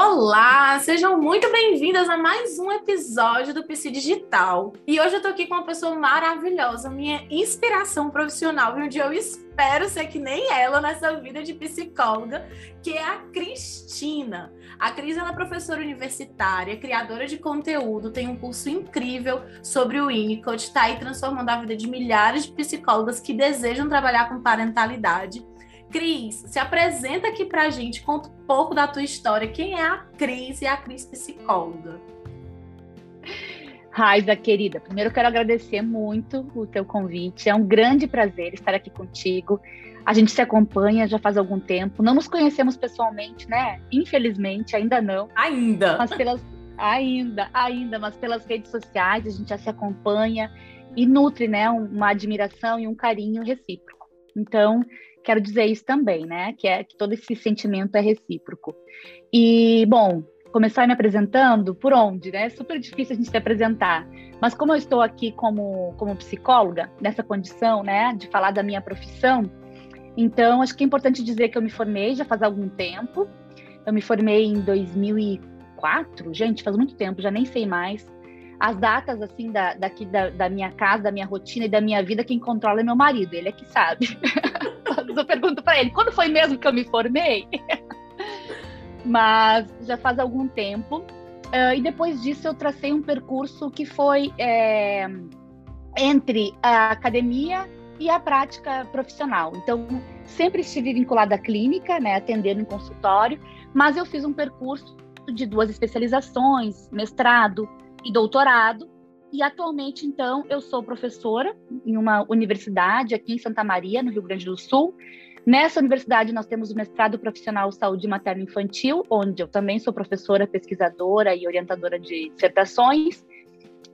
Olá, sejam muito bem-vindas a mais um episódio do PC Digital. E hoje eu tô aqui com uma pessoa maravilhosa, minha inspiração profissional, e dia eu espero ser que nem ela nessa vida de psicóloga, que é a Cristina. A Cris ela é professora universitária, criadora de conteúdo, tem um curso incrível sobre o Winnicott, está aí transformando a vida de milhares de psicólogas que desejam trabalhar com parentalidade Cris, se apresenta aqui pra gente, conta um pouco da tua história. Quem é a Cris e a Cris psicóloga? Raiza, querida, primeiro quero agradecer muito o teu convite. É um grande prazer estar aqui contigo. A gente se acompanha já faz algum tempo. Não nos conhecemos pessoalmente, né? Infelizmente, ainda não. Ainda. Mas pelas ainda, ainda, mas pelas redes sociais a gente já se acompanha e nutre, né, uma admiração e um carinho recíproco. Então, quero dizer isso também, né? Que é que todo esse sentimento é recíproco. E, bom, começar me apresentando por onde, né? É super difícil a gente se apresentar. Mas como eu estou aqui como, como psicóloga, nessa condição, né, de falar da minha profissão, então acho que é importante dizer que eu me formei já faz algum tempo. Eu me formei em 2004, gente, faz muito tempo, já nem sei mais. As datas, assim, da, daqui da, da minha casa, da minha rotina e da minha vida, quem controla é meu marido, ele é que sabe. eu pergunto para ele, quando foi mesmo que eu me formei? Mas já faz algum tempo. Uh, e depois disso eu tracei um percurso que foi é, entre a academia e a prática profissional. Então, sempre estive vinculada à clínica, né, atendendo em consultório, mas eu fiz um percurso de duas especializações, mestrado e doutorado, e atualmente, então, eu sou professora em uma universidade aqui em Santa Maria, no Rio Grande do Sul. Nessa universidade, nós temos o mestrado profissional Saúde Materno Infantil, onde eu também sou professora, pesquisadora e orientadora de dissertações.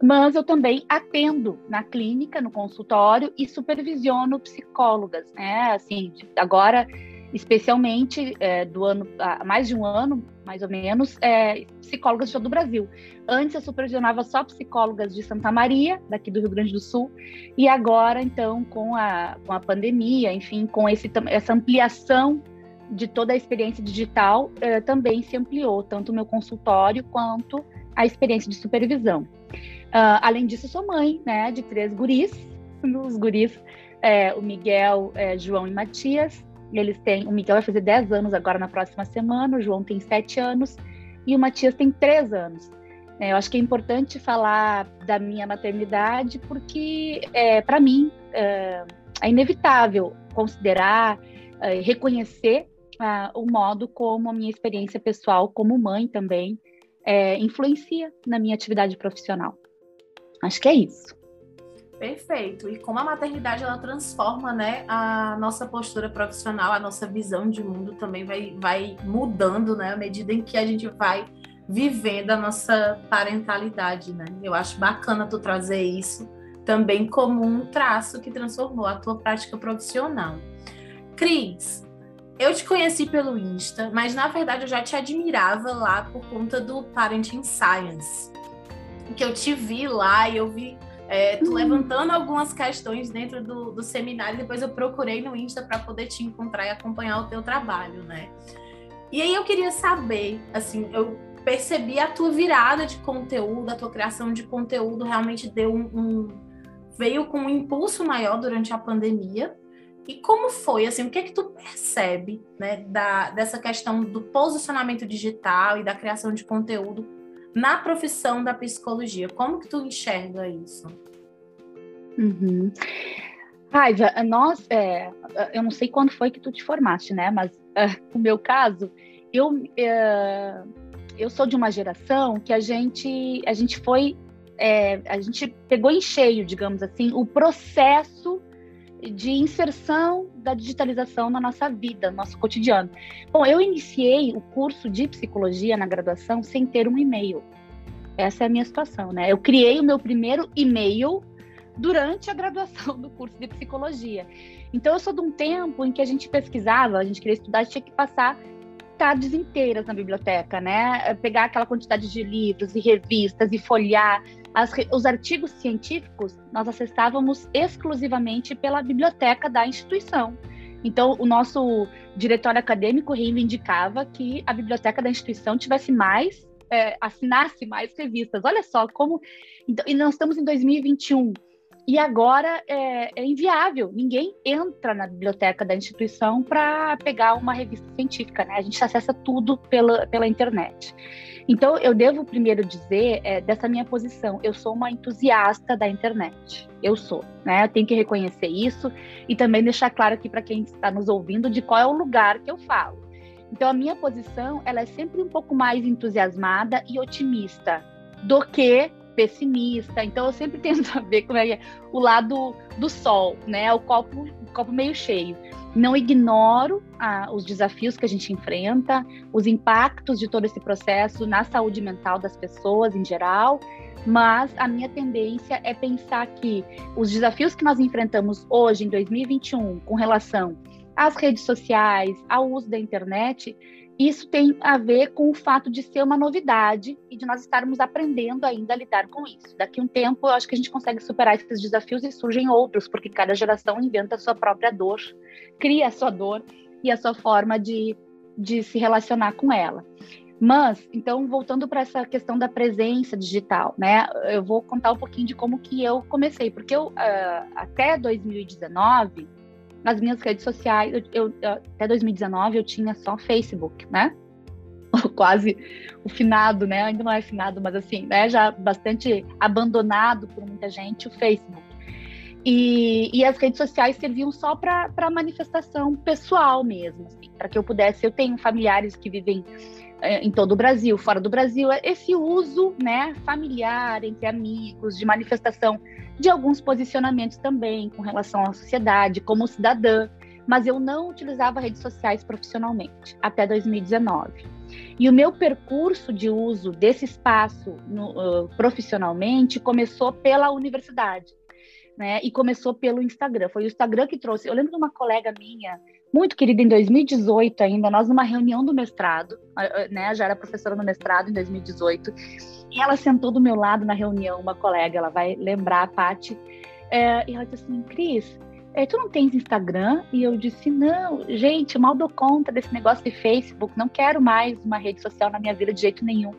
Mas eu também atendo na clínica, no consultório e supervisiono psicólogas, né? Assim, agora especialmente é, do ano, há mais de um ano, mais ou menos, é, psicólogas de todo o Brasil. Antes eu supervisionava só psicólogas de Santa Maria, daqui do Rio Grande do Sul, e agora, então, com a, com a pandemia, enfim, com esse, essa ampliação de toda a experiência digital, é, também se ampliou, tanto o meu consultório quanto a experiência de supervisão. Uh, além disso, sou mãe né, de três guris, os guris, é, o Miguel, é, João e Matias, eles têm, o Miguel vai fazer 10 anos agora na próxima semana, o João tem 7 anos e o Matias tem 3 anos. É, eu acho que é importante falar da minha maternidade porque, é, para mim, é, é, inevitável considerar, é, reconhecer ah, o modo como a minha experiência pessoal como mãe também é, influencia na minha atividade profissional. Acho que é isso. Perfeito. E como a maternidade ela transforma, né, a nossa postura profissional, a nossa visão de mundo também vai, vai mudando, né, à medida em que a gente vai vivendo a nossa parentalidade, né? Eu acho bacana tu trazer isso também como um traço que transformou a tua prática profissional. Cris, eu te conheci pelo Insta, mas na verdade eu já te admirava lá por conta do Parenting Science. Que eu te vi lá e eu vi é, tu uhum. levantando algumas questões dentro do, do seminário, depois eu procurei no Insta para poder te encontrar e acompanhar o teu trabalho, né? E aí eu queria saber, assim, eu percebi a tua virada de conteúdo, a tua criação de conteúdo realmente deu um, um veio com um impulso maior durante a pandemia. E como foi, assim, o que é que tu percebe, né, da, dessa questão do posicionamento digital e da criação de conteúdo na profissão da psicologia. Como que tu enxerga isso? Uhum. Raiva, nós, é, eu não sei quando foi que tu te formaste, né? Mas uh, o meu caso, eu, uh, eu sou de uma geração que a gente, a gente foi, é, a gente pegou em cheio, digamos assim, o processo de inserção da digitalização na nossa vida, no nosso cotidiano. Bom, eu iniciei o curso de psicologia na graduação sem ter um e-mail. Essa é a minha situação, né? Eu criei o meu primeiro e-mail durante a graduação do curso de psicologia. Então, eu sou de um tempo em que a gente pesquisava, a gente queria estudar, tinha que passar tardes inteiras na biblioteca, né? Pegar aquela quantidade de livros e revistas e folhear. As, os artigos científicos nós acessávamos exclusivamente pela biblioteca da instituição. Então, o nosso diretório acadêmico reivindicava que a biblioteca da instituição tivesse mais, é, assinasse mais revistas. Olha só como. Então, e nós estamos em 2021. E agora é, é, inviável, ninguém entra na biblioteca da instituição para pegar uma revista científica, né? A gente acessa tudo pela, pela internet. Então, eu devo primeiro dizer é, dessa minha posição, eu sou uma entusiasta da internet. Eu sou, né? Eu tenho que reconhecer isso e também deixar claro aqui para quem está nos ouvindo de qual é o lugar que eu falo. Então, a minha posição, ela é sempre um pouco mais entusiasmada e otimista do que pessimista. Então, eu sempre tento ver como é, é o lado do sol, né? O copo, o copo meio cheio não ignoro ah, os desafios que a gente enfrenta, os impactos de todo esse processo na saúde mental das pessoas em geral, mas a minha tendência é pensar que os desafios que nós enfrentamos hoje, em 2021, com relação às redes sociais, ao uso da internet, isso tem a ver com o fato de ser uma novidade e de nós estarmos aprendendo ainda a lidar com isso. Daqui um tempo, eu acho que a gente consegue superar esses desafios e surgem outros, porque cada geração inventa a sua própria dor, cria a sua dor e a sua forma de, de se relacionar com ela. Mas, então, voltando para essa questão da presença digital, né? Eu vou contar um pouquinho de como que eu comecei, porque eu, uh, até 2019, nas minhas redes sociais, eu, eu, até 2019 eu tinha só Facebook, né? Quase o finado, né? Ainda não é finado, mas assim, né? Já bastante abandonado por muita gente o Facebook. E, e as redes sociais serviam só para manifestação pessoal mesmo, assim, para que eu pudesse. Eu tenho familiares que vivem é, em todo o Brasil, fora do Brasil, esse uso né, familiar entre amigos, de manifestação de alguns posicionamentos também com relação à sociedade, como cidadã, mas eu não utilizava redes sociais profissionalmente até 2019. E o meu percurso de uso desse espaço no, uh, profissionalmente começou pela universidade. Né, e começou pelo Instagram. Foi o Instagram que trouxe. Eu lembro de uma colega minha, muito querida, em 2018 ainda, nós numa reunião do mestrado, né, já era professora no mestrado em 2018, e ela sentou do meu lado na reunião, uma colega, ela vai lembrar a Paty, é, e ela disse assim, Cris, é, tu não tens Instagram? E eu disse, não, gente, mal dou conta desse negócio de Facebook, não quero mais uma rede social na minha vida de jeito nenhum.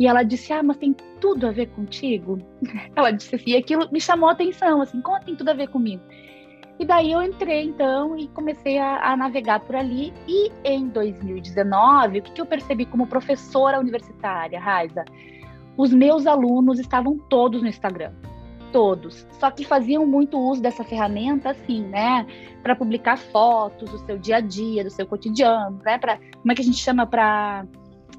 E ela disse, ah, mas tem tudo a ver contigo? Ela disse assim, e aquilo me chamou a atenção, assim, como tem tudo a ver comigo? E daí eu entrei, então, e comecei a, a navegar por ali. E em 2019, o que, que eu percebi como professora universitária, Raiza? Os meus alunos estavam todos no Instagram. Todos. Só que faziam muito uso dessa ferramenta, assim, né? Para publicar fotos do seu dia a dia, do seu cotidiano, né? Pra, como é que a gente chama para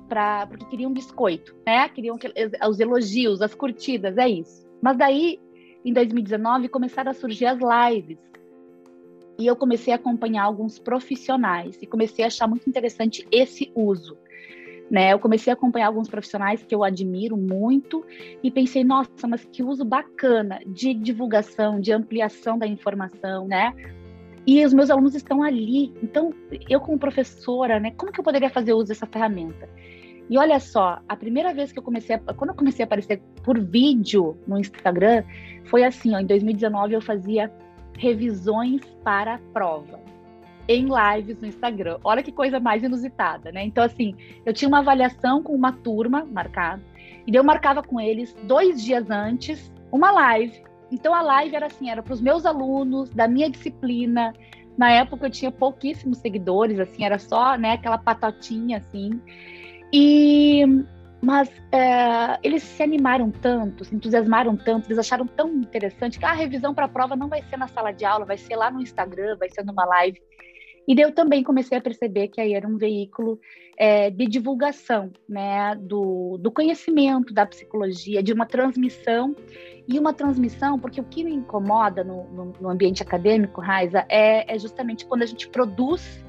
para porque queriam biscoito, né? Queriam que, os elogios, as curtidas, é isso. Mas daí, em 2019, começaram a surgir as lives. E eu comecei a acompanhar alguns profissionais e comecei a achar muito interessante esse uso. Né? Eu comecei a acompanhar alguns profissionais que eu admiro muito e pensei, nossa, mas que uso bacana de divulgação, de ampliação da informação, né? E os meus alunos estão ali. Então, eu como professora, né, como que eu poderia fazer uso dessa ferramenta? E olha só, a primeira vez que eu comecei, a, quando eu comecei a aparecer por vídeo no Instagram, foi assim, ó, em 2019 eu fazia revisões para prova em lives no Instagram. Olha que coisa mais inusitada, né? Então, assim, eu tinha uma avaliação com uma turma marcada, e eu marcava com eles dois dias antes uma live. Então, a live era assim, era para os meus alunos, da minha disciplina. Na época, eu tinha pouquíssimos seguidores, assim, era só, né, aquela patotinha, assim. E mas é, eles se animaram tanto, se entusiasmaram tanto, eles acharam tão interessante que ah, a revisão para a prova não vai ser na sala de aula, vai ser lá no Instagram, vai ser numa live. E eu também comecei a perceber que aí era um veículo é, de divulgação né, do, do conhecimento da psicologia, de uma transmissão. E uma transmissão, porque o que me incomoda no, no, no ambiente acadêmico, Raiza, é, é justamente quando a gente produz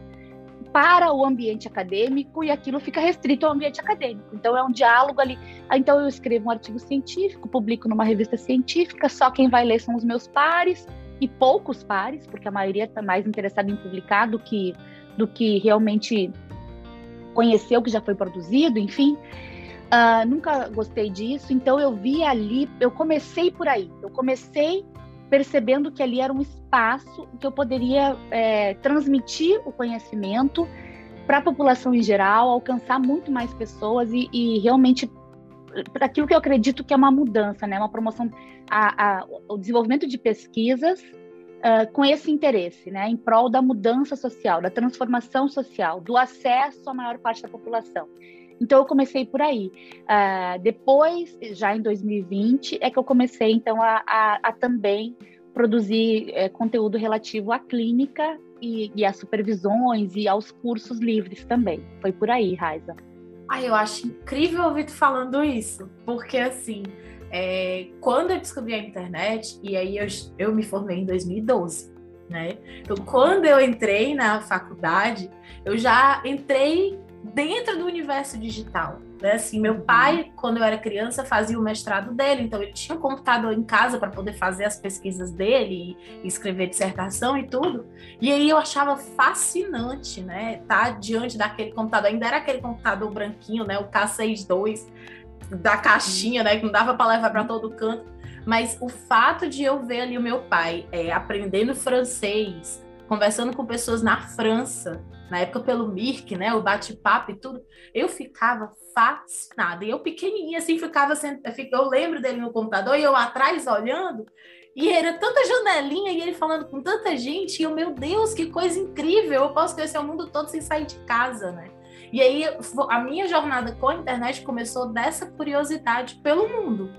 para o ambiente acadêmico e aquilo fica restrito ao ambiente acadêmico. Então, é um diálogo ali. Ah, então, eu escrevo um artigo científico, publico numa revista científica, só quem vai ler são os meus pares, e poucos pares, porque a maioria está mais interessada em publicar do que, do que realmente conhecer o que já foi produzido, enfim. Uh, nunca gostei disso, então eu vi ali, eu comecei por aí, eu comecei percebendo que ali era um espaço que eu poderia é, transmitir o conhecimento para a população em geral, alcançar muito mais pessoas e, e realmente aquilo que eu acredito que é uma mudança, né? Uma promoção, a, a, o desenvolvimento de pesquisas uh, com esse interesse, né? Em prol da mudança social, da transformação social, do acesso à maior parte da população. Então eu comecei por aí. Uh, depois, já em 2020, é que eu comecei então a, a, a também produzir é, conteúdo relativo à clínica e, e às supervisões e aos cursos livres também. Foi por aí, Raiza. Ah, eu acho incrível ouvir tu falando isso, porque assim, é, quando eu descobri a internet, e aí eu, eu me formei em 2012, né? Então, quando eu entrei na faculdade, eu já entrei dentro do universo digital. Né? Assim, meu pai, quando eu era criança, fazia o mestrado dele, então ele tinha um computador em casa para poder fazer as pesquisas dele e escrever dissertação e tudo. E aí eu achava fascinante, né? Tá diante daquele computador, ainda era aquele computador branquinho, né? O K62 da caixinha, né? Que não dava para levar para todo canto. Mas o fato de eu ver ali o meu pai é, aprendendo francês, conversando com pessoas na França, na época pelo Mirk, né, o bate-papo e tudo, eu ficava fascinada. E eu pequenininha assim ficava, eu lembro dele no computador e eu atrás olhando, e era tanta janelinha e ele falando com tanta gente, e eu, meu Deus, que coisa incrível, eu posso conhecer o mundo todo sem sair de casa, né? E aí a minha jornada com a internet começou dessa curiosidade pelo mundo.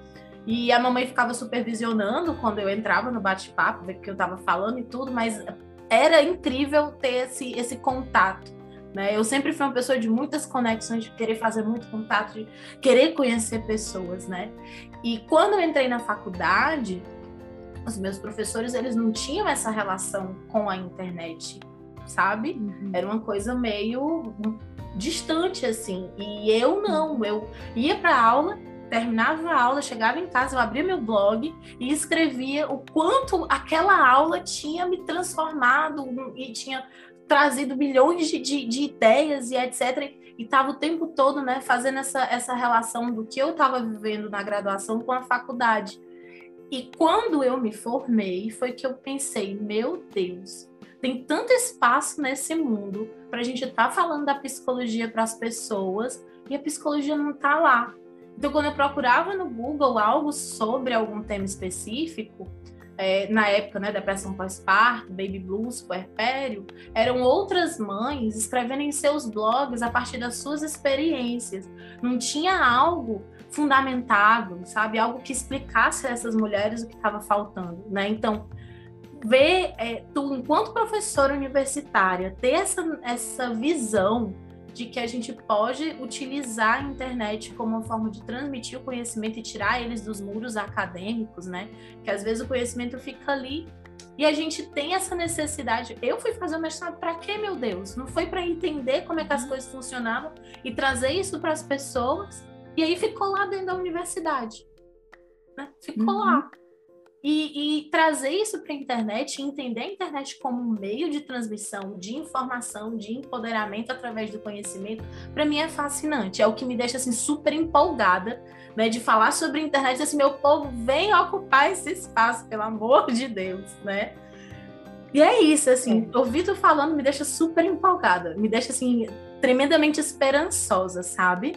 E a mamãe ficava supervisionando quando eu entrava no bate-papo, ver o que eu estava falando e tudo, mas era incrível ter esse, esse contato. Né? Eu sempre fui uma pessoa de muitas conexões, de querer fazer muito contato, de querer conhecer pessoas, né? E quando eu entrei na faculdade, os meus professores, eles não tinham essa relação com a internet, sabe? Uhum. Era uma coisa meio distante, assim. E eu não, eu ia para aula, terminava a aula, chegava em casa, eu abria meu blog e escrevia o quanto aquela aula tinha me transformado e tinha trazido milhões de, de, de ideias e etc. E estava o tempo todo né, fazendo essa, essa relação do que eu estava vivendo na graduação com a faculdade. E quando eu me formei, foi que eu pensei, meu Deus, tem tanto espaço nesse mundo para a gente estar tá falando da psicologia para as pessoas e a psicologia não está lá. Então, quando eu procurava no Google algo sobre algum tema específico, é, na época, né, depressão pós-parto, baby blues, puerpério, eram outras mães escrevendo em seus blogs a partir das suas experiências. Não tinha algo fundamentado, sabe? Algo que explicasse a essas mulheres o que estava faltando, né? Então, ver, é, tu, enquanto professora universitária, ter essa, essa visão de que a gente pode utilizar a internet como uma forma de transmitir o conhecimento e tirar eles dos muros acadêmicos, né? Que às vezes o conhecimento fica ali e a gente tem essa necessidade. Eu fui fazer o mestrado para quê, meu Deus? Não foi para entender como é que as uhum. coisas funcionavam e trazer isso para as pessoas. E aí ficou lá dentro da universidade. Né? Ficou uhum. lá. E, e, trazer isso para a internet, entender a internet como um meio de transmissão de informação, de empoderamento através do conhecimento, para mim é fascinante. É o que me deixa assim super empolgada, né, de falar sobre a internet, assim, meu povo vem ocupar esse espaço, pelo amor de Deus, né? E é isso, assim, é. ouvir tu falando me deixa super empolgada, me deixa assim tremendamente esperançosa, sabe?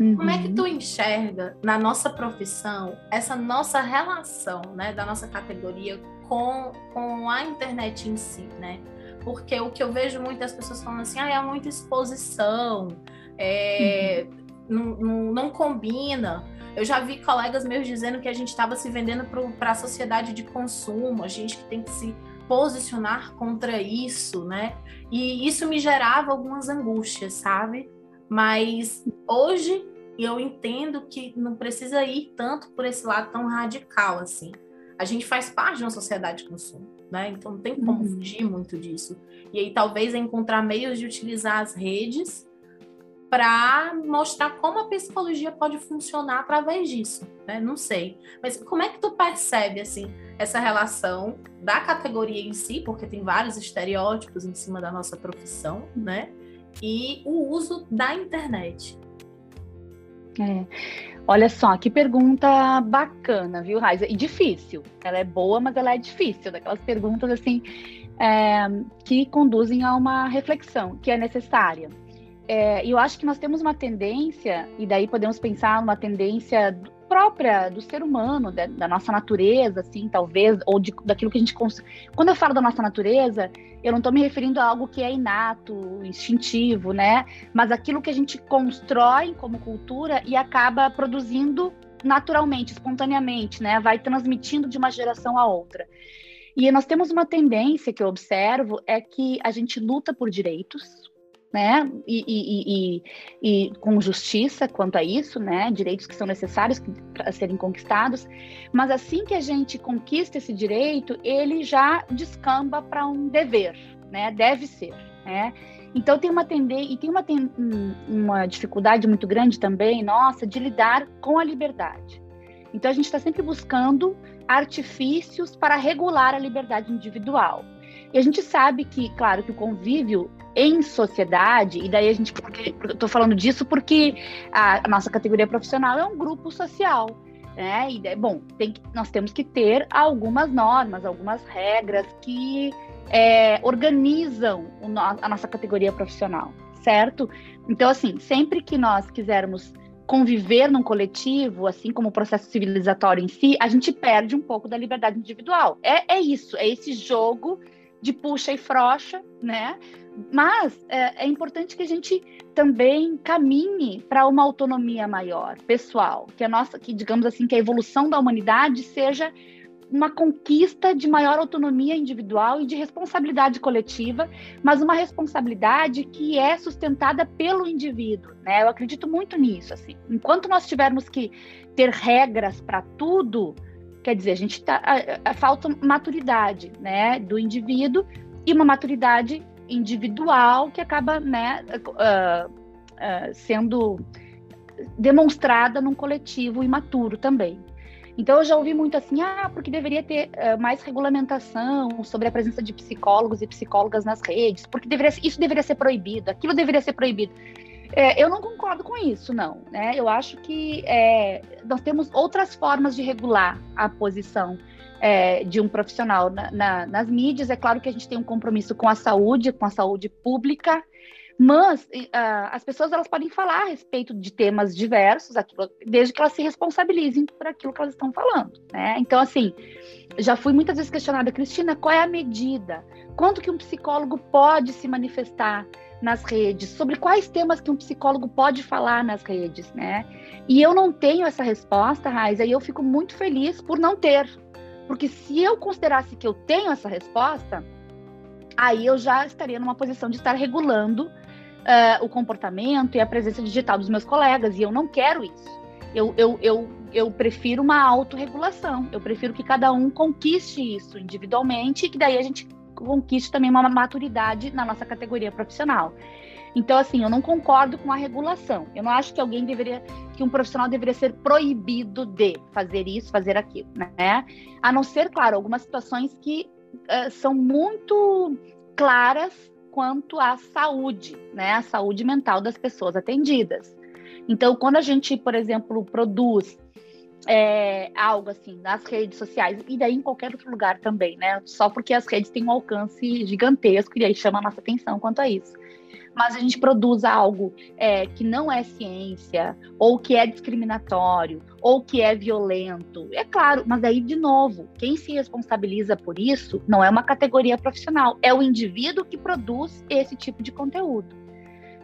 Uhum. Como é que tu enxerga na nossa profissão essa nossa relação, né, da nossa categoria com, com a internet em si, né? Porque o que eu vejo muitas pessoas falando assim, ah, é muita exposição, é, uhum. não, não, não combina. Eu já vi colegas meus dizendo que a gente estava se vendendo para a sociedade de consumo, a gente que tem que se posicionar contra isso, né? E isso me gerava algumas angústias, sabe? Mas hoje eu entendo que não precisa ir tanto por esse lado tão radical assim. A gente faz parte de uma sociedade de consumo, né? Então não tem como uhum. fugir muito disso. E aí talvez é encontrar meios de utilizar as redes para mostrar como a psicologia pode funcionar através disso, né? Não sei. Mas como é que tu percebe assim essa relação da categoria em si, porque tem vários estereótipos em cima da nossa profissão, né? E o uso da internet. É. Olha só, que pergunta bacana, viu, Raiza? E difícil. Ela é boa, mas ela é difícil. Daquelas perguntas, assim, é, que conduzem a uma reflexão que é necessária. É, eu acho que nós temos uma tendência, e daí podemos pensar numa tendência própria do ser humano, da, da nossa natureza, assim, talvez, ou de, daquilo que a gente. Quando eu falo da nossa natureza, eu não estou me referindo a algo que é inato, instintivo, né? Mas aquilo que a gente constrói como cultura e acaba produzindo naturalmente, espontaneamente, né? Vai transmitindo de uma geração a outra. E nós temos uma tendência que eu observo é que a gente luta por direitos, né? E, e, e, e, com justiça quanto a isso, né? Direitos que são necessários para serem conquistados. Mas assim que a gente conquista esse direito, ele já descamba para um dever, né? Deve ser, né? Então tem uma tendência e tem uma, uma dificuldade muito grande também, nossa, de lidar com a liberdade. Então a gente está sempre buscando artifícios para regular a liberdade individual. E a gente sabe que, claro, que o convívio em sociedade, e daí a gente, estou falando disso porque a, a, nossa categoria profissional é um grupo social, né? E, bom, tem, nós temos que ter algumas normas, algumas regras que é, organizam a nossa categoria profissional, certo? Então, assim, sempre que nós quisermos conviver num coletivo, assim como o processo civilizatório em si, a gente perde um pouco da liberdade individual. É, é isso, é esse jogo de puxa e frocha, né? Mas é, é importante que a gente também caminhe para uma autonomia maior, pessoal, que a nossa, que digamos assim, que a evolução da humanidade seja uma conquista de maior autonomia individual e de responsabilidade coletiva, mas uma responsabilidade que é sustentada pelo indivíduo, né? Eu acredito muito nisso, assim. Enquanto nós tivermos que ter regras para tudo, quer dizer, a gente tá, a, a, falta maturidade, né, do indivíduo e uma maturidade individual que acaba né, uh, uh, sendo demonstrada num coletivo imaturo também. Então eu já ouvi muito assim, ah, porque deveria ter uh, mais regulamentação sobre a presença de psicólogos e psicólogas nas redes, porque deveria, isso deveria ser proibido, aquilo deveria ser proibido. É, eu não concordo com isso, não. Né? Eu acho que é, nós temos outras formas de regular a posição é, de um profissional na, na, nas mídias. É claro que a gente tem um compromisso com a saúde, com a saúde pública, mas uh, as pessoas elas podem falar a respeito de temas diversos, aquilo, desde que elas se responsabilizem por aquilo que elas estão falando, né? Então, assim, já fui muitas vezes questionada, Cristina, qual é a medida? Quanto que um psicólogo pode se manifestar nas redes? Sobre quais temas que um psicólogo pode falar nas redes, né? E eu não tenho essa resposta, Raiza, e eu fico muito feliz por não ter, porque se eu considerasse que eu tenho essa resposta, aí eu já estaria numa posição de estar regulando uh, o comportamento e a presença digital dos meus colegas, e eu não quero isso. Eu, eu, eu, eu prefiro uma autorregulação, eu prefiro que cada um conquiste isso individualmente e que daí a gente conquiste também uma maturidade na nossa categoria profissional. Então, assim, eu não concordo com a regulação. Eu não acho que alguém deveria, que um profissional deveria ser proibido de fazer isso, fazer aquilo, né? A não ser, claro, algumas situações que uh, são muito claras quanto à saúde, né? A saúde mental das pessoas atendidas. Então, quando a gente, por exemplo, produz é, algo assim nas redes sociais e daí em qualquer outro lugar também, né? Só porque as redes têm um alcance gigantesco e aí chama a nossa atenção quanto a isso mas a gente produz algo é, que não é ciência, ou que é discriminatório, ou que é violento. É claro, mas aí, de novo, quem se responsabiliza por isso não é uma categoria profissional, é o indivíduo que produz esse tipo de conteúdo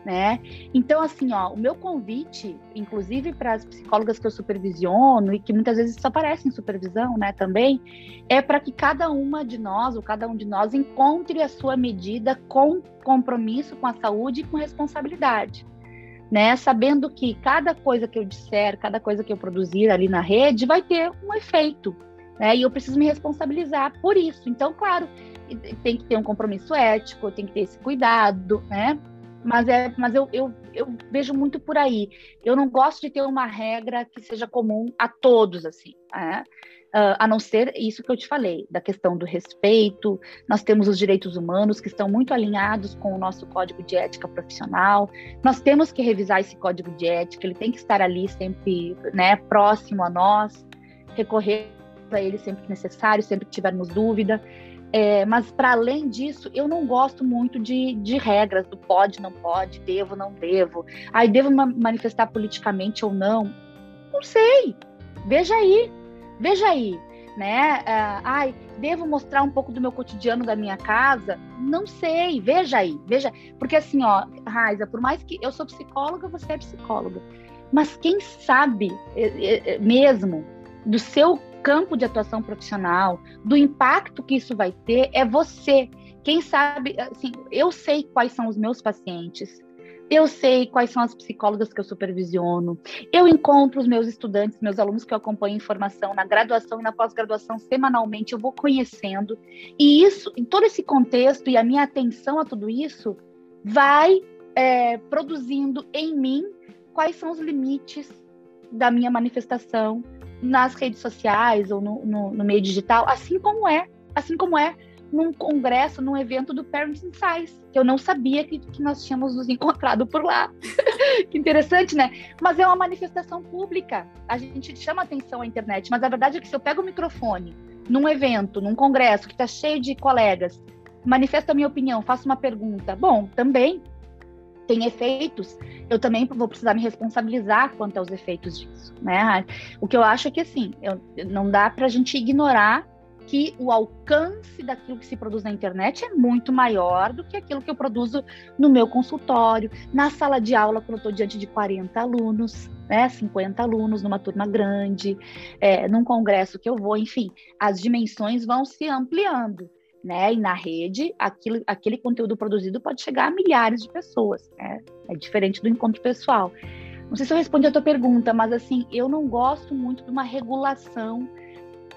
né? Então, assim, ó, o meu convite, inclusive para as psicólogas que eu supervisiono e que muitas vezes só aparecem em supervisão, né, também, é para que cada uma de nós, ou cada um de nós, encontre a sua medida com compromisso com a saúde e com responsabilidade. Né, sabendo que cada coisa que eu disser, cada coisa que eu produzir ali na rede vai ter um efeito, né, e eu preciso me responsabilizar por isso. Então, claro, tem que ter um compromisso ético, tem que ter esse cuidado, né, mas, é, mas eu, eu, eu vejo muito por aí. Eu não gosto de ter uma regra que seja comum a todos, assim. Uh, a não ser isso que eu te falei, da questão do respeito, nós temos os direitos humanos que estão muito alinhados com o nosso código de ética profissional. Nós temos que revisar esse código de ética, ele tem que estar ali sempre, né, próximo a nós, recorrer a ele sempre que necessário, sempre que tivermos dúvida. É, mas para além disso, eu não gosto muito de, de regras do pode, não pode, devo, não devo. Aí devo manifestar politicamente ou não? Não sei. Veja aí, Veja aí, né? Uh, ai, devo mostrar um pouco do meu cotidiano da minha casa? Não sei, veja aí, veja. Porque assim, ó, Raiza, por mais que eu sou psicóloga, você é psicóloga. Mas quem sabe mesmo do seu campo de atuação profissional, do impacto que isso vai ter, é você. Quem sabe, assim, eu sei quais são os meus pacientes, eu sei quais são as psicólogas que eu supervisiono. Eu encontro os meus estudantes, meus alunos que eu acompanho em formação na graduação e na pós-graduação semanalmente. Eu vou conhecendo. E isso, em todo esse contexto e a minha atenção a tudo isso, vai é, produzindo em mim quais são os limites da minha manifestação nas redes sociais ou no, no, no meio digital, assim como é, assim como é num congresso, num evento do Parenting Science, que eu não sabia que, que nós tínhamos nos encontrado por lá. que interessante, né? Mas é uma manifestação pública. A gente chama atenção à internet, mas a verdade é que se eu pego o microfone num evento, num congresso que está cheio de colegas, manifesto a minha opinião, faço uma pergunta, bom, também tem efeitos, eu também vou precisar me responsabilizar quanto aos efeitos disso, né? O que eu acho é que, assim, eu, não dá para a gente ignorar que o alcance daquilo que se produz na internet é muito maior do que aquilo que eu produzo no meu consultório, na sala de aula, quando eu estou diante de 40 alunos, né, 50 alunos numa turma grande, é, num congresso que eu vou, enfim, as dimensões vão se ampliando. Né? E na rede, aquilo, aquele conteúdo produzido pode chegar a milhares de pessoas. Né? É diferente do encontro pessoal. Não sei se eu respondi a tua pergunta, mas assim, eu não gosto muito de uma regulação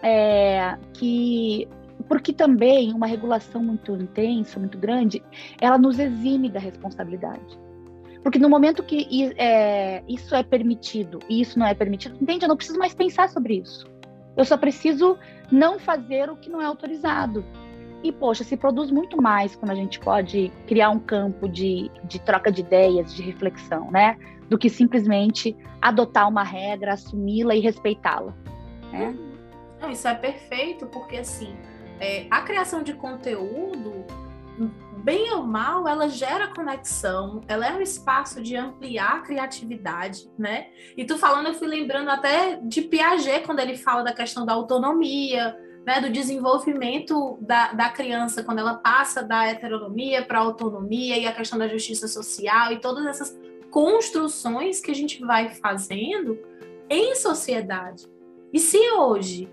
é, que porque também uma regulação muito intensa, muito grande, ela nos exime da responsabilidade. Porque no momento que é, isso é permitido e isso não é permitido, entende? Eu não preciso mais pensar sobre isso. Eu só preciso não fazer o que não é autorizado. E, poxa, se produz muito mais quando a gente pode criar um campo de, de troca de ideias, de reflexão, né? Do que simplesmente adotar uma regra, assumi-la e respeitá-la. Né? Uhum. Não, isso é perfeito, porque assim, é, a criação de conteúdo, bem ou mal, ela gera conexão, ela é um espaço de ampliar a criatividade, né? E tu falando, eu fui lembrando até de Piaget, quando ele fala da questão da autonomia, né, do desenvolvimento da, da criança, quando ela passa da heteronomia para a autonomia e a questão da justiça social e todas essas construções que a gente vai fazendo em sociedade. E se hoje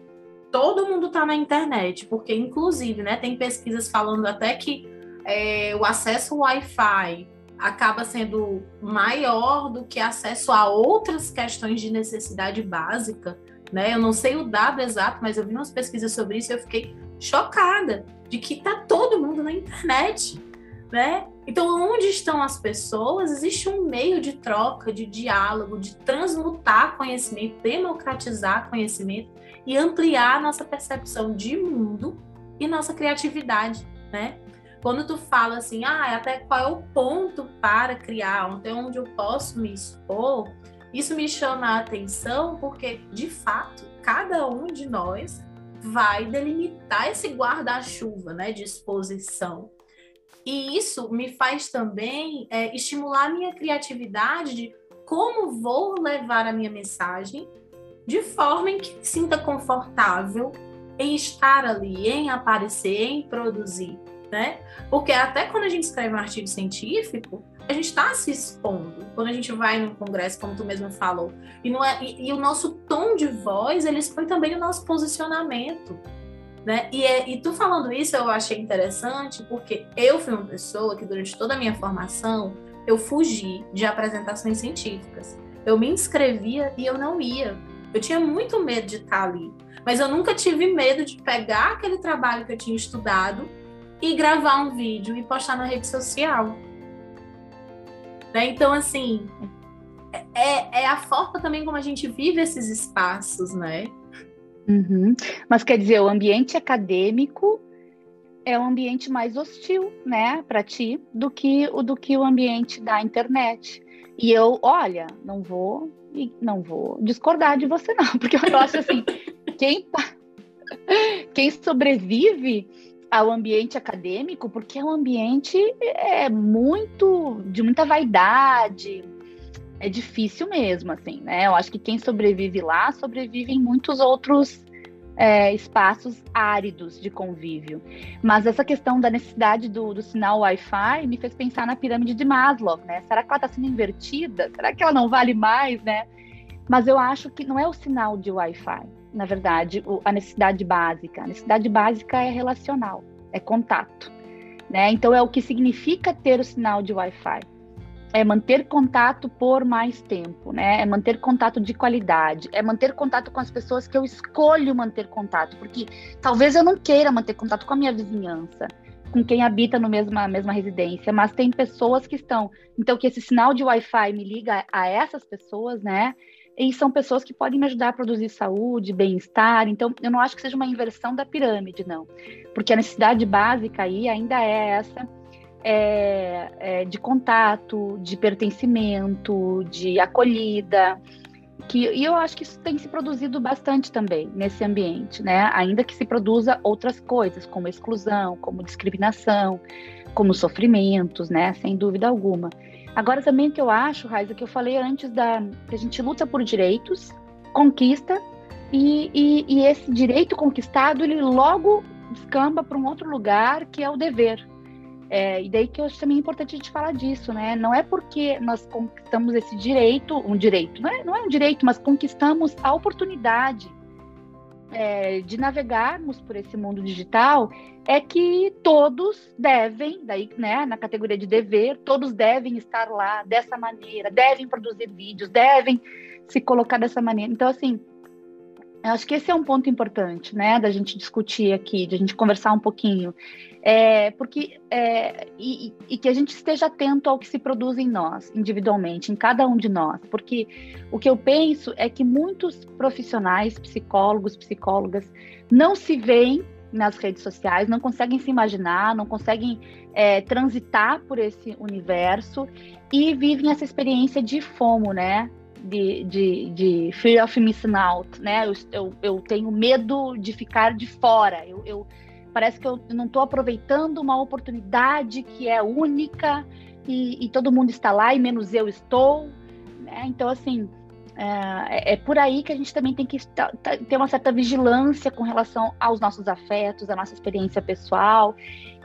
todo mundo está na internet, porque inclusive, né, tem pesquisas falando até que é, o acesso Wi-Fi acaba sendo maior do que acesso a outras questões de necessidade básica, né? Eu não sei o dado exato, mas eu vi umas pesquisas sobre isso e eu fiquei chocada de que tá todo mundo na internet, né? Então, onde estão as pessoas? Existe um meio de troca, de diálogo, de transmutar conhecimento, democratizar conhecimento e ampliar nossa percepção de mundo e nossa criatividade, né? Quando tu fala assim, ah, até qual é o ponto para criar, até onde eu posso me expor, isso me chama a atenção porque, de fato, cada um de nós vai delimitar esse guarda-chuva, né, de exposição. E isso me faz também é, estimular a minha criatividade de como vou levar a minha mensagem de forma em que me sinta confortável em estar ali, em aparecer, em produzir, né? Porque até quando a gente escreve um artigo científico, a gente está se expondo. Quando a gente vai num congresso, como tu mesmo falou, e, é, e, e o nosso tom de voz, ele expõe também o nosso posicionamento. Né? E, é, e tu falando isso, eu achei interessante, porque eu fui uma pessoa que durante toda a minha formação, eu fugi de apresentações científicas. Eu me inscrevia e eu não ia, eu tinha muito medo de estar ali, mas eu nunca tive medo de pegar aquele trabalho que eu tinha estudado e gravar um vídeo e postar na rede social. Né? Então, assim, é, é a forma também como a gente vive esses espaços, né? Uhum. Mas quer dizer, o ambiente acadêmico é um ambiente mais hostil, né, para ti, do que o do que o ambiente da internet. E eu, olha, não vou, não vou discordar de você não, porque eu acho assim, quem quem sobrevive ao ambiente acadêmico, porque é um ambiente é muito de muita vaidade, é difícil mesmo, assim, né? Eu acho que quem sobrevive lá sobrevive em muitos outros é, espaços áridos de convívio. Mas essa questão da necessidade do, do sinal Wi-Fi me fez pensar na pirâmide de Maslow, né? Será que ela está sendo invertida? Será que ela não vale mais, né? Mas eu acho que não é o sinal de Wi-Fi, na verdade, a necessidade básica. A necessidade básica é relacional, é contato. Né? Então, é o que significa ter o sinal de Wi-Fi é manter contato por mais tempo, né? É manter contato de qualidade, é manter contato com as pessoas que eu escolho manter contato, porque talvez eu não queira manter contato com a minha vizinhança, com quem habita no mesma mesma residência, mas tem pessoas que estão, então que esse sinal de Wi-Fi me liga a essas pessoas, né? E são pessoas que podem me ajudar a produzir saúde, bem-estar. Então, eu não acho que seja uma inversão da pirâmide, não. Porque a necessidade básica aí ainda é essa é, é, de contato, de pertencimento, de acolhida. Que, e eu acho que isso tem se produzido bastante também nesse ambiente, né? Ainda que se produza outras coisas, como exclusão, como discriminação, como sofrimentos, né? Sem dúvida alguma. Agora também o que eu acho, Raiza, que eu falei antes da que a gente luta por direitos, conquista e, e, e esse direito conquistado ele logo descamba para um outro lugar que é o dever, é, e daí que eu acho também importante a gente falar disso, né? Não é porque nós conquistamos esse direito, um direito, não é, não é um direito, mas conquistamos a oportunidade é, de navegarmos por esse mundo digital, é que todos devem, daí, né, na categoria de dever, todos devem estar lá dessa maneira, devem produzir vídeos, devem se colocar dessa maneira. Então, assim, eu acho que esse é um ponto importante, né, da gente discutir aqui, de a gente conversar um pouquinho. É, porque é, e, e, que a gente esteja atento ao que se produz em nós, individualmente, em cada um de nós, porque o que eu penso é que muitos profissionais, psicólogos, psicólogas, não se veem nas redes sociais, não conseguem se imaginar, não conseguem é, transitar por esse universo e vivem essa experiência de FOMO, né? De, de, de fear of missing out, né? Eu, eu, eu tenho medo de ficar de fora. Eu, eu parece que eu não estou aproveitando uma oportunidade que é única e, e, todo mundo está lá e menos eu estou. Né? Então, assim, é, é, por aí que a gente também tem que ter uma certa vigilância com relação aos nossos afetos, à nossa experiência pessoal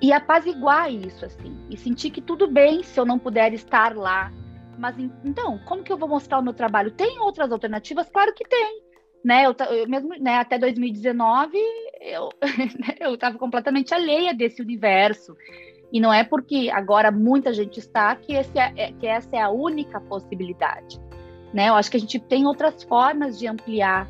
e apaziguar isso, assim, e sentir que tudo bem se eu não puder estar lá. Mas então, como que eu vou mostrar o meu trabalho? Tem outras alternativas? Claro que tem né, eu, eu mesmo, né, até 2019, eu eu estava completamente alheia desse universo. E não é porque agora muita gente está que, esse é, é, que essa é a única possibilidade. Né? Eu acho que a gente tem outras formas de ampliar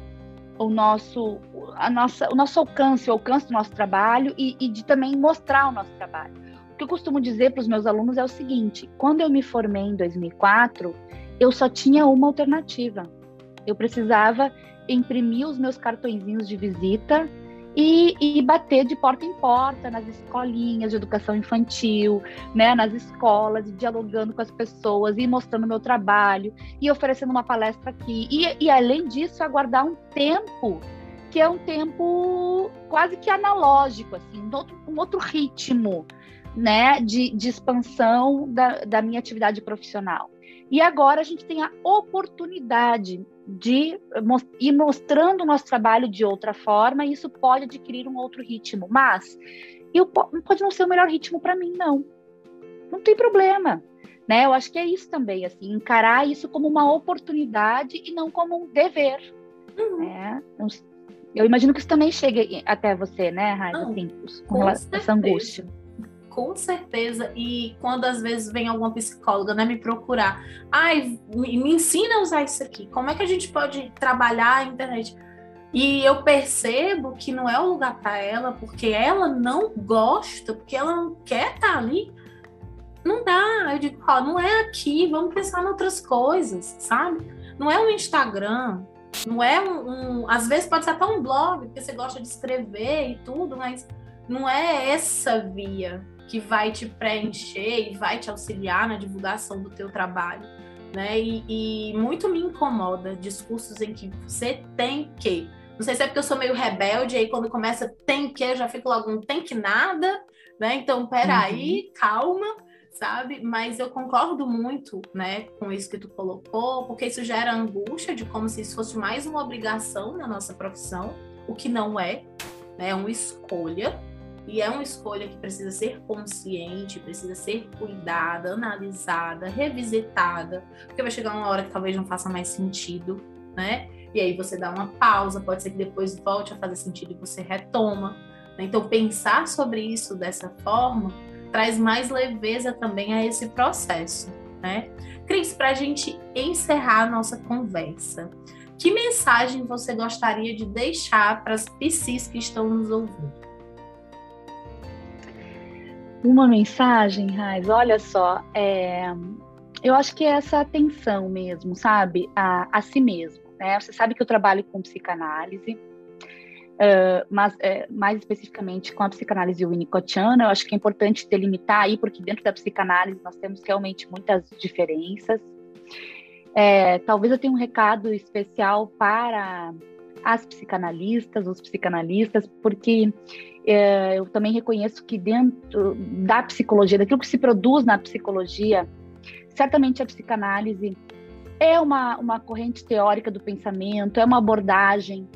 o nosso, a nossa, o nosso alcance, o alcance do nosso trabalho e, e de também mostrar o nosso trabalho. O que eu costumo dizer para os meus alunos é o seguinte: quando eu me formei em 2004, eu só tinha uma alternativa. Eu precisava imprimir os meus cartõezinhos de visita e, e, bater de porta em porta nas escolinhas de educação infantil, né, nas escolas, dialogando com as pessoas e mostrando meu trabalho e oferecendo uma palestra aqui. E, e além disso, aguardar um tempo que é um tempo quase que analógico, assim, um outro, um outro ritmo, né, de, de expansão da, da minha atividade profissional. E agora a gente tem a oportunidade de ir mostrando o nosso trabalho de outra forma, e isso pode adquirir um outro ritmo. Mas eu, pode não ser o melhor ritmo para mim, não. Não tem problema. Né? Eu acho que é isso também, assim, encarar isso como uma oportunidade e não como um dever. Uhum. Né? Eu imagino que isso também chegue até você, né, Raíssa, assim, com, com essa angústia com certeza. E quando às vezes vem alguma psicóloga né, me procurar, ai, me, ensina a usar isso aqui. Como é que a gente pode trabalhar a internet? E eu percebo que não é o lugar para ela, porque ela não gosta, porque ela não quer estar tá ali. Não dá. Eu digo, ó, não é aqui, vamos pensar em outras coisas, sabe? Não é o Instagram, Não é um, um, Às vezes pode ser até um blog, porque você gosta de escrever e tudo, mas não é essa via que vai te preencher e vai te auxiliar na divulgação do teu trabalho. Né? E, e muito me incomoda discursos em que você tem que. Não sei se é porque eu sou meio rebelde, aí quando começa tem que, eu já fico logo, não tem que nada, né? Então, peraí, uhum. calma sabe? Mas eu concordo muito, né, com isso que tu colocou, porque isso gera angústia de como se isso fosse mais uma obrigação na nossa profissão, o que não é, né? É uma escolha. E é uma escolha que precisa ser consciente, precisa ser cuidada, analisada, revisitada, porque vai chegar uma hora que talvez não faça mais sentido, né? E aí você dá uma pausa, pode ser que depois volte a fazer sentido e você retoma. Né? Então, pensar sobre isso dessa forma traz mais leveza também a esse processo, né? Cris, para a gente encerrar a nossa conversa, que mensagem você gostaria de deixar para as psis que estão nos ouvindo? Uma mensagem, Raiz, olha só, é, eu acho que é essa atenção mesmo, sabe, a, a si mesmo. Né? Você sabe que eu trabalho com psicanálise, Uh, mas uh, mais especificamente com a psicanálise winnicottiana, eu acho que é importante delimitar aí, porque dentro da psicanálise nós temos realmente muitas diferenças. É, talvez eu tenha um recado especial para as psicanalistas, os psicanalistas, porque é, eu também reconheço que dentro da psicologia, daquilo que se produz na psicologia, certamente a psicanálise é uma, uma corrente teórica do pensamento, é uma abordagem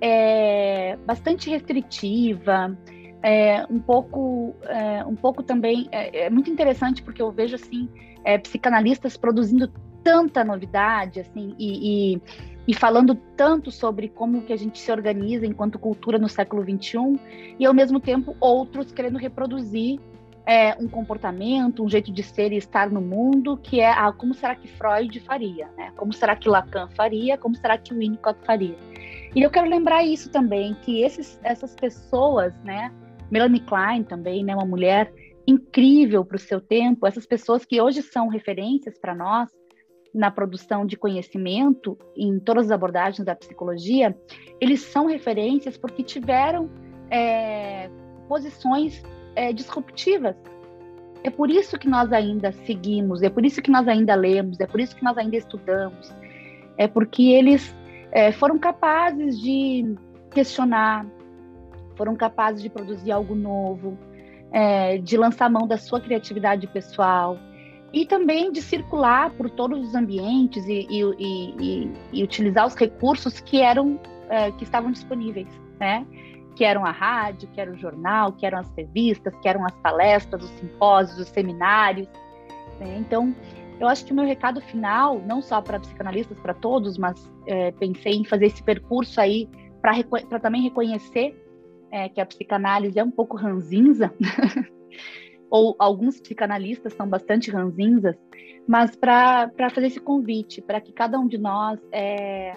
é, bastante restritiva, é, um pouco, é, um pouco também é, é, muito interessante porque eu vejo assim é, psicanalistas produzindo tanta novidade, assim, e, e, e, falando tanto sobre como que a gente se organiza enquanto cultura no século XXI, e ao mesmo tempo outros querendo reproduzir é, um comportamento, um jeito de ser e estar no mundo, que é ah, como será que Freud faria, né? Como será que Lacan faria? Como será que Winnicott faria? E eu quero lembrar isso também, que esses, essas pessoas, né, Melanie Klein também, né, uma mulher incrível para o seu tempo, essas pessoas que hoje são referências para nós na produção de conhecimento em todas as abordagens da psicologia, eles são referências porque tiveram é, posições é, disruptivas. É por isso que nós ainda seguimos, é por isso que nós ainda lemos, é por isso que nós ainda estudamos, é porque eles é, foram capazes de questionar, foram capazes de produzir algo novo, é, de lançar mão da sua criatividade pessoal e também de circular por todos os ambientes e, e, e, e utilizar os recursos que eram é, que estavam disponíveis, né? Que eram a rádio, que era o jornal, que eram as revistas, que eram as palestras, os simpósios, os seminários. Né? Então, eu acho que o meu recado final, não só para psicanalistas, para todos, mas é, pensei em fazer esse percurso aí para também reconhecer é, que a psicanálise é um pouco ranzinza, ou alguns psicanalistas são bastante ranzinzas, mas para fazer esse convite, para que cada um de nós é,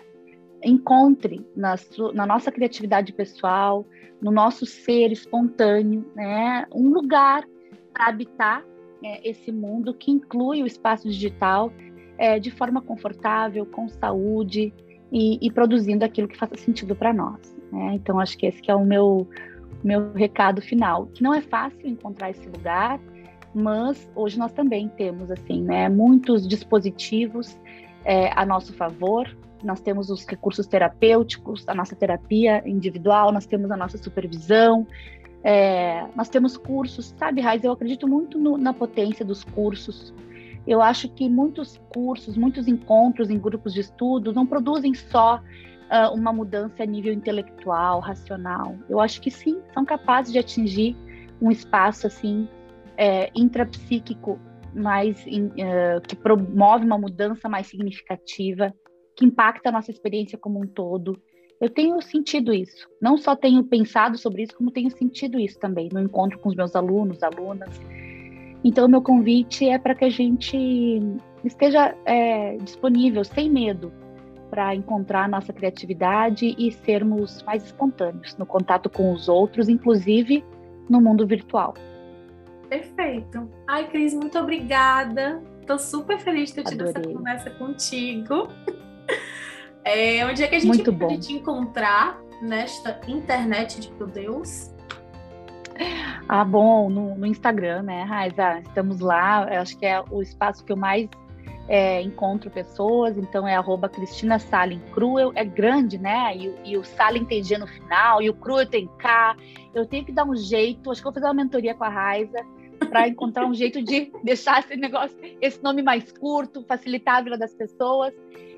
encontre na, na, nossa criatividade pessoal, no nosso ser espontâneo, né, um lugar para habitar é, esse mundo que inclui o espaço digital é, de forma confortável, com saúde e, e produzindo aquilo que faça sentido para nós. Né? Então, acho que esse que é o meu, meu recado final, que não é fácil encontrar esse lugar, mas hoje nós também temos assim, né, muitos dispositivos é, a nosso favor. Nós temos os recursos terapêuticos, a nossa terapia individual, nós temos a nossa supervisão, é, nós temos cursos, sabe, Raiz? Eu acredito muito no, na potência dos cursos. Eu acho que muitos cursos, muitos encontros em grupos de estudo não produzem só uh, uma mudança a nível intelectual, racional. Eu acho que sim, são capazes de atingir um espaço assim é, intrapsíquico mais uh, que promove uma mudança mais significativa, que impacta a nossa experiência como um todo eu tenho sentido isso. Não só tenho pensado sobre isso, como tenho sentido isso também no encontro com os meus alunos, alunas. Então, meu convite é para que a gente esteja é, disponível, sem medo, para encontrar nossa criatividade e sermos mais espontâneos no contato com os outros, inclusive no mundo virtual. Perfeito. Ai, Cris, muito obrigada. Estou super feliz de ter tido Adorei. essa conversa contigo. É, onde é que a gente Muito pode bom. te encontrar nesta internet de meu Deus? Ah, bom, no, no Instagram, né, Raiza? Estamos lá, acho que é o espaço que eu mais é, encontro pessoas, então é arroba Cristina Cruel, é grande, né? E, e o Salem tem G no final, e o Cruel tem K. Eu tenho que dar um jeito, acho que vou fazer uma mentoria com a Raiza para encontrar um jeito de deixar esse negócio, esse nome mais curto, facilitar a vida das pessoas.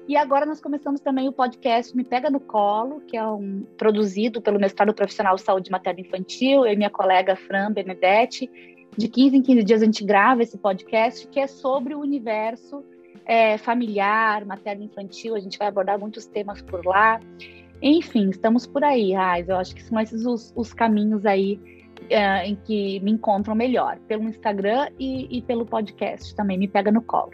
E agora nós começamos também o podcast Me Pega no Colo, que é um produzido pelo mestrado profissional Saúde Materna Infantil, eu e minha colega Fran Benedetti. De 15 em 15 dias a gente grava esse podcast, que é sobre o universo é, familiar, materno infantil, a gente vai abordar muitos temas por lá. Enfim, estamos por aí, Raiz. Eu acho que são esses os, os caminhos aí é, em que me encontram melhor, pelo Instagram e, e pelo podcast também, me pega no colo.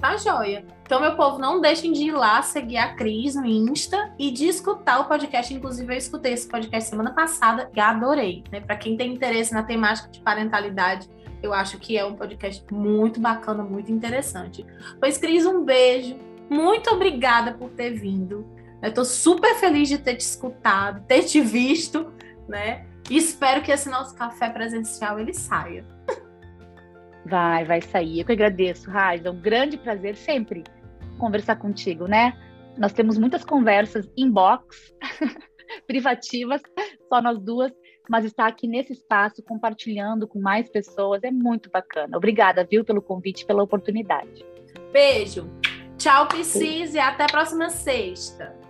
Tá joia. Então, meu povo, não deixem de ir lá seguir a Cris no Insta e de escutar o podcast. Inclusive, eu escutei esse podcast semana passada e adorei. Né? Para quem tem interesse na temática de parentalidade, eu acho que é um podcast muito bacana, muito interessante. Pois, Cris, um beijo. Muito obrigada por ter vindo. Eu estou super feliz de ter te escutado, ter te visto, né? E espero que esse nosso café presencial ele saia. Vai, vai sair. Eu que agradeço, Raiza. É um grande prazer sempre conversar contigo, né? Nós temos muitas conversas inbox, privativas, só nós duas, mas estar aqui nesse espaço compartilhando com mais pessoas é muito bacana. Obrigada, viu, pelo convite, pela oportunidade. Beijo. Tchau, Piscis, e até a próxima sexta.